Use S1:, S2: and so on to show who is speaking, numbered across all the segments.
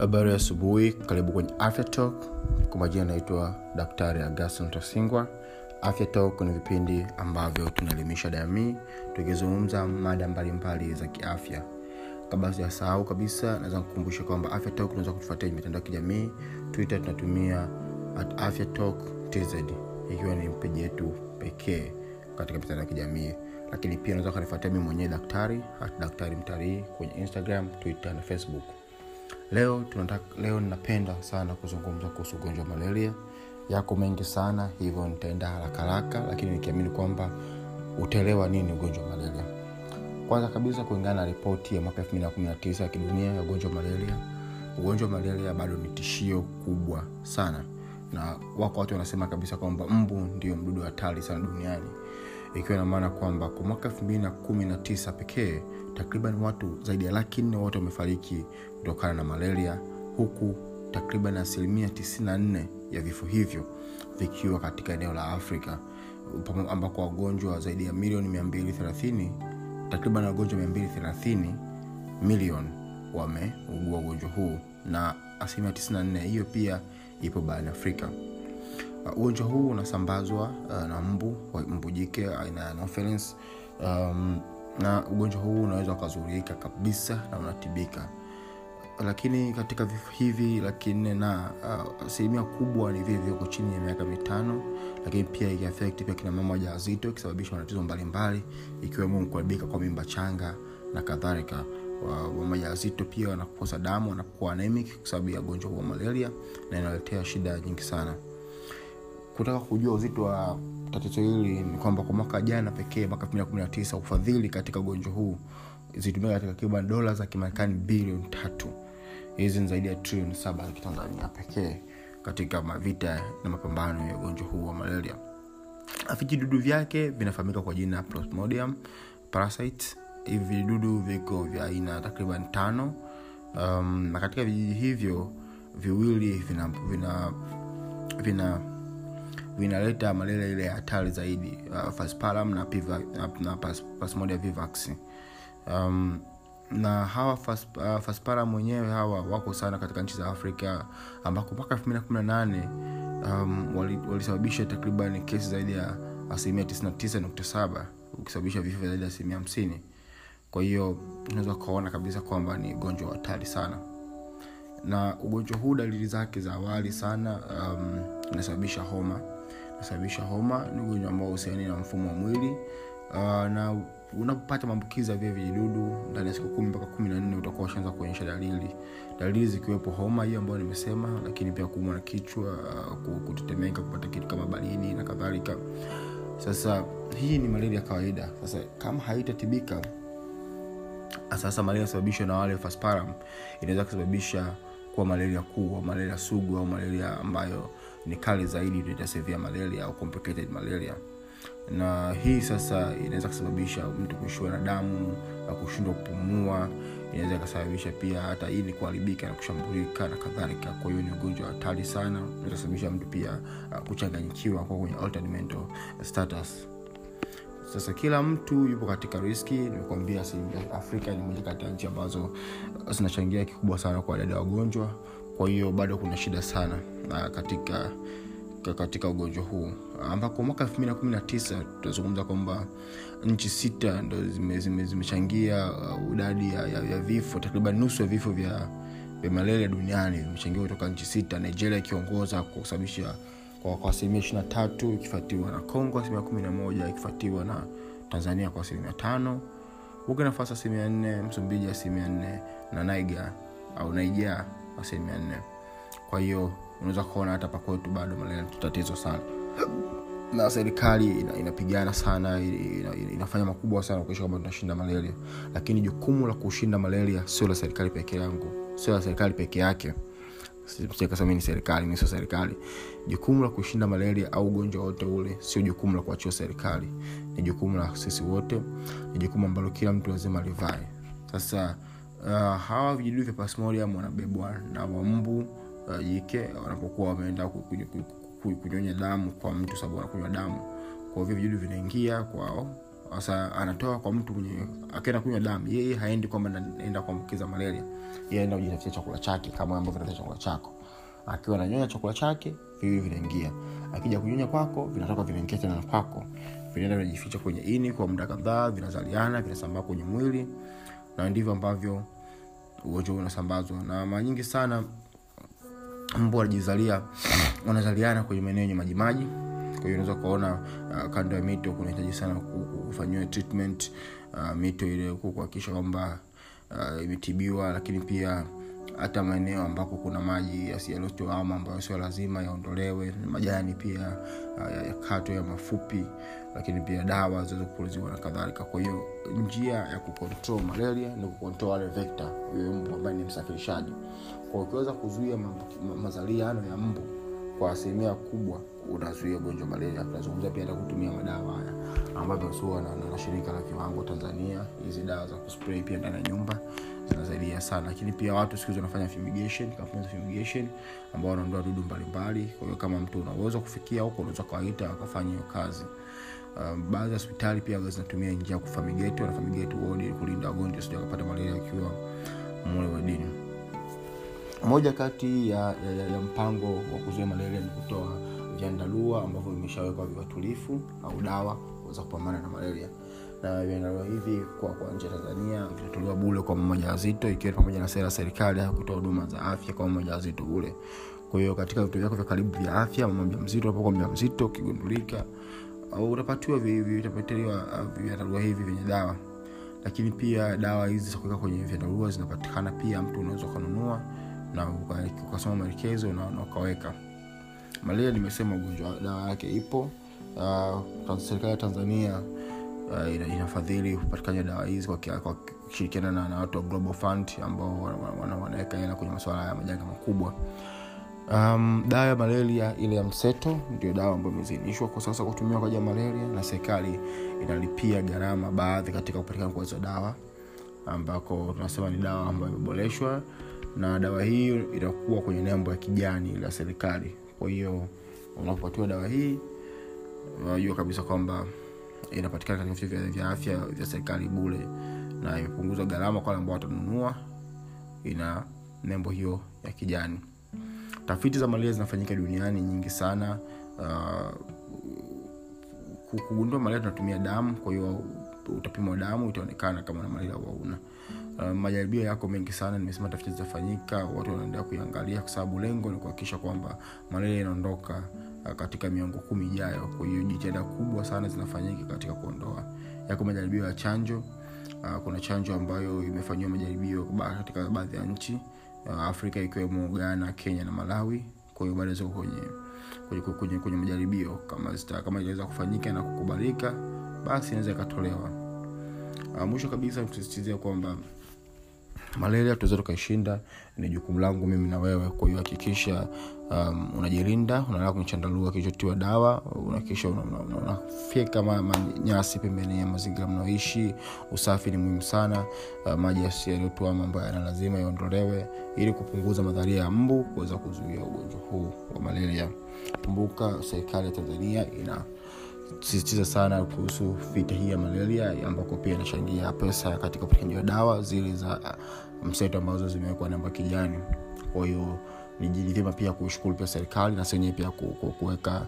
S1: habari asubuhi karibu kwenye afya talk. Kwa majina anaitwa daktari agaston tasingwa afya ni vipindi ambavyo tunaelimisha jamii tukizungumza mada mbalimbali za kiafya. Kabla sijasahau kabisa naweza kukumbusha kwamba afya unaweza kutufuatia kwenye mitandao ya kijamii. Twitter tunatumia at afya tz ikiwa ni peji yetu pekee katika mitandao ya kijamii. Lakini pia unaweza ukanifuatia mimi mwenyewe daktari at daktari mtarii kwenye instagram twitter na facebook leo tunataka leo ninapenda sana kuzungumza kuhusu ugonjwa wa malaria. Yako mengi sana hivyo nitaenda haraka lakini nikiamini kwamba utaelewa nini ugonjwa wa malaria. Kwanza kabisa kulingana na ripoti ya mwaka 219 ya kidunia ya ugonjwa wa malaria ugonjwa wa malaria bado ni tishio kubwa sana. Na wako watu wanasema kabisa kwamba mbu ndio mdudu hatari sana duniani ikiwa na maana kwamba kwa mwaka 219 pekee takriban watu zaidi ya laki nne wote wamefariki kutokana na malaria huku takriban asilimia 94 ya vifo hivyo vikiwa katika eneo la afrika ambako wagonjwa zaidi ya milioni 230 takriban wagonjwa 230 milioni wameugua ugonjwa huu na asilimia 94 hiyo pia ipo barani afrika ugonjwa uh, huu unasambazwa uh, na mbu mbu jike aina ya um, na ugonjwa huu unaweza ukazurika kabisa na unatibika. Lakini katika vifo hivi laki na asilimia uh, kubwa ni vile vilioko chini ya miaka mitano. Lakini pia ikiafekti pia kina mama wajawazito ikisababisha matatizo mbalimbali ikiwemo kuharibika kwa mimba changa na kadhalika. Wamajawazito pia wanakosa damu wanakuwa anemic kwa sababu ya ugonjwa wa malaria na inaletea shida nyingi sana kutaka kujua uzito wa tatizo hili ni kwamba kwa mwaka jana pekee mwaka 219 ufadhili katika ugonjwa huu zilitumika katika takriban dola za kimarekani bilioni tatu. Hizi ni zaidi ya trilioni saba za kitanzania pekee katika mavita na mapambano ya ugonjwa huu wa malaria. Vijidudu vyake vinafahamika kwa jina plasmodium parasite. Hivi vijidudu viko vya aina takriban tano. Um, na katika vijiji hivyo viwili vina vina vina vinaleta malaria ile hatari zaidi uh, fasparam na, piva, na, pas, pasmodia vivax um, na hawa fas, uh, wenyewe hawa wako sana katika nchi za afrika ambako mwaka 218 um, walisababisha wali takriban kesi zaidi ya asilimia 99.7 ukisababisha vifo zaidi ya asilimia 50 kwa hiyo unaweza ukaona kabisa kwamba ni ugonjwa hatari sana. Na ugonjwa huu dalili zake za awali sana um, inasababisha homa inasababisha homa ni ugonjwa ambao husiani na mfumo wa mwili. Uh, na unapopata maambukizi ya vile vijidudu ndani ya siku kumi mpaka kumi na nne utakuwa ushaanza kuonyesha dalili. Dalili zikiwepo homa hiyo ambayo nimesema lakini pia kuumwa na kichwa uh, kutetemeka kupata kitu kama balini na kadhalika. Sasa hii ni malaria ya kawaida. Sasa kama haitatibika sasa malaria sababishwa na wale fasparam inaweza kusababisha kuwa malaria kuu au malaria sugu au malaria ambayo ni kali zaidi tunaita malaria au complicated malaria. Na hii sasa inaweza kusababisha mtu kuishiwa na damu kushindwa kupumua. Inaweza ikasababisha pia hata ini kuharibika na kushambulika na kadhalika. Kwa hiyo ni ugonjwa hatari sana unaweza kusababisha mtu pia uh, kuchanganyikiwa kwa kwenye mental status. Sasa kila mtu yupo katika riski nimekuambia afrika ni moja kati ya nchi ambazo zinachangia kikubwa sana kwa idadi ya wagonjwa. Kwa hiyo bado kuna shida sana katika katika ugonjwa huu. Ambako mwaka 219 tunazungumza kwamba nchi sita ndo zimechangia zime, zime idadi ya, ya, ya vifo takriban nusu ya vifo vya, vya malaria duniani vimechangiwa kutoka nchi sita. Nigeria ikiongoza kwa kusababisha kwa asilimia ishiri tatu ikifuatiwa na congo asilimia kumi na moja ikifuatiwa na tanzania kwa asilimia tano burkina faso asilimia nne msumbiji asilimia nne na niger au naija asilimia nne. Kwa hiyo unaweza kuona hata pakwetu bado tatizo sana. Na serikali ina, inapigana sana ina, ina, inafanya makubwa sana kuisha kwamba tunashinda malaria. Lakini jukumu la kushinda malaria sio la serikali peke yangu sio la serikali peke yake. Kasema ni serikali ni sio serikali. Jukumu la kushinda malaria au ugonjwa wote ule sio jukumu la kuachia serikali. Ni jukumu la sisi wote ni jukumu ambalo kila mtu lazima livae sasa uh, hawa vijidudu vya plasmodium wanabebwa na wambu uh, jike wanapokuwa wameenda kunyonya damu kwa mtu sababu wanakunywa damu. Kwa hivyo vijidudu vinaingia kwao. Sasa anatoa kwa mtu mwenye akienda kunywa damu yeye haendi kwamba naenda kuambukiza malaria. Yeye aenda kujitafutia chakula chake kama ambavyo vinatafuta chakula chako. Akiwa ananyonya chakula chake viwi vinaingia. Akija kunyonya kwako vinatoka vinaingia tena kwako. Vinaenda vinajificha kwenye ini kwa muda kadhaa vinazaliana vinasambaa kwenye mwili. Na ndivyo ambavyo ugonjwa unasambazwa. Na mara nyingi sana mbu wanajizalia wanazaliana kwenye maeneo yenye majimaji kwa hiyo unaweza ukaona uh, kando ya mito kunahitaji sana kufanyiwa treatment. Uh, mito ile kuhakikisha kwamba uh, imetibiwa lakini pia hata maeneo ambako kuna maji yaliyotuama ambayo sio lazima yaondolewe. Majani pia uh, yakatwe ya mafupi lakini pia dawa ziweze kupuliziwa na kadhalika. Kwa hiyo njia ya kukontrol malaria ni kukontrol wale vekta huyo mbu ambaye ni msafirishaji. Kwa ukiweza kuzuia mazaliano ya mbu kwa asilimia kubwa unazuia ugonjwa malaria. Tunazungumzia pia hata kutumia madawa haya ambavyo sua na, na, shirika la kiwango tanzania. Hizi dawa za kuspray pia ndani ya nyumba zinasaidia sana. Lakini pia watu siku wanafanya fumigation kampuni za fumigation ambao wanaondoa dudu mbalimbali. Kwa hiyo kama mtu unaweza kufikia huko unaweza kawaita wakafanya hiyo kazi um, baadhi ya hospitali pia zinatumia njia ya kufamigate wanafamigate wodi kulinda wagonjwa sija wakapata malaria akiwa mule wadini moja kati ya, ya, ya, ya mpango wa kuzuia malaria ni kutoa vyandarua ambavyo vimeshawekwa viwatulifu au dawa kuweza kupambana na malaria. Na vyandarua hivi kwa kwa nchi ya tanzania vitatolewa bule kwa mmoja wazito ikiwa pamoja na sera serikali ya kutoa huduma za afya kwa mmoja wazito bule kwa hiyo katika vituo vyako vya karibu vya afya mama mja mzito unapokuwa mja mzito ukigundulika utapatiwa vitapatiliwa vyandarua hivi vyenye dawa. Lakini pia dawa hizi za kuweka kwenye vyandarua zinapatikana pia mtu unaweza ukanunua na ukasoma maelekezo na, ukaweka. Malaria nimesema ugonjwa dawa yake ipo. Uh, serikali ya tanzania uh, ina, inafadhili upatikanaji wa dawa hizi kwa kushirikiana na, na watu wa global fund ambao wanaweka wana, wana hela kwenye masuala ya majanga makubwa um, dawa ya malaria ile ya mseto ndio dawa ambayo imezinishwa kwa sasa kutumiwa kwa ajili ya malaria na serikali inalipia gharama baadhi katika kupatikana kwa hizo dawa ambako tunasema ni dawa ambayo imeboreshwa na dawa hii inakuwa kwenye nembo ya kijani la serikali. Kwa hiyo unapopatiwa dawa hii unajua kabisa kwamba inapatikana katika vituo vya afya vya serikali bule na imepunguza gharama kwa wale ambao watanunua ina nembo hiyo ya kijani tafiti za malaria zinafanyika duniani nyingi sana. Uh, kugundua malaria tunatumia damu kwa hiyo utapimwa damu itaonekana kama na malaria wauna uh, majaribio yako mengi sana nimesema tafiti zitafanyika watu wanaendelea kuiangalia kwa sababu lengo ni kuhakikisha kwamba malaria inaondoka uh, katika miongo kumi ijayo. Kwa hiyo jitihada kubwa sana zinafanyika katika kuondoa yako majaribio ya chanjo. Uh, kuna chanjo ambayo imefanyiwa majaribio katika baadhi ya nchi afrika ikiwemo ghana kenya na malawi. Kwa hiyo bado ziko kwenye kwenye, kwenye, kwenye majaribio. Kama kama inaweza kufanyika na kukubalika basi inaweza ikatolewa. Uh, mwisho kabisa tusisitizia kwamba malaria tuweza tukaishinda. Ni jukumu langu mimi na wewe kwa hiyo hakikisha um, unajilinda unalala kwenye chandarua kilichotiwa dawa unahakikisha unafyeka una, una, manyasi pembeni ya mazingira mnaoishi. Usafi ni muhimu sana. Uh, maji yaliyotuama ambayo yana lazima yaondolewe ili kupunguza madharia ya mbu kuweza kuzuia ugonjwa huu wa malaria. Kumbuka serikali ya tanzania ina sisitiza sana kuhusu vita hii ya malaria ambako pia inachangia pesa katika upatikanaji wa dawa zile za mseto ambazo zimewekwa namba kijani kwa hiyo ni vyema pia kushukuru pia serikali na senyewe pia kuweka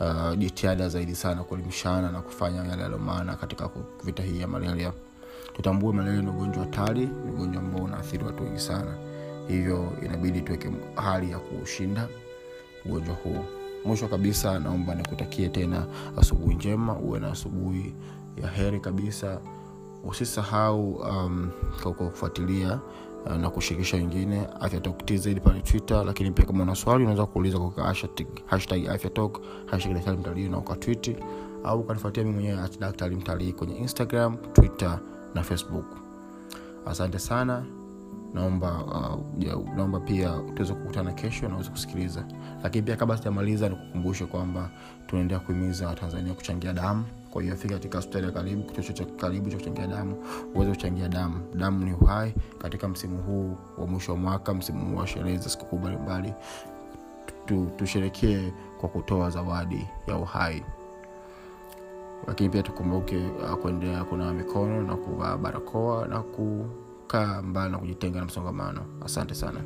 S1: uh, zaidi sana kuelimishana na kufanya yale yaliyomaana katika vita hii ya malaria. Tutambue malaria ni ugonjwa hatari ni ugonjwa ambao unaathiri watu wengi sana. Hivyo inabidi tuweke hali ya kuushinda ugonjwa huu mwisho kabisa naomba nikutakie tena asubuhi njema uwe na asubuhi ya heri kabisa. Usisahau um, kwa kufuatilia uh, na kushirikisha wengine afyatokTZ pale twitter lakini pia kama una swali unaweza kuuliza kwa hashtag, hashtag afyatok hashtag mtalii na ukatwiti au ukanifuatia mi mwenyewe at daktari mtalii kwenye instagram twitter na facebook. Asante sana naomba uh, naomba pia tuweze kukutana kesho naweza kusikiliza. Lakini pia kabla sijamaliza nikukumbushe kwamba tunaendelea kuhimiza watanzania kuchangia damu. Kwa hiyo fika katika hospitali ya karibu kituo cha karibu cha kuchangia damu uweze kuchangia damu. Damu ni uhai katika msimu huu wa mwisho wa mwaka msimu huu wa sherehe za sikukuu mbalimbali. Tusherekee kwa kutoa zawadi ya uhai. Lakini pia tukumbuke uh, kuendelea kunawa mikono na kuvaa barakoa na kukaa mbali na kujitenga na msongamano. Asante sana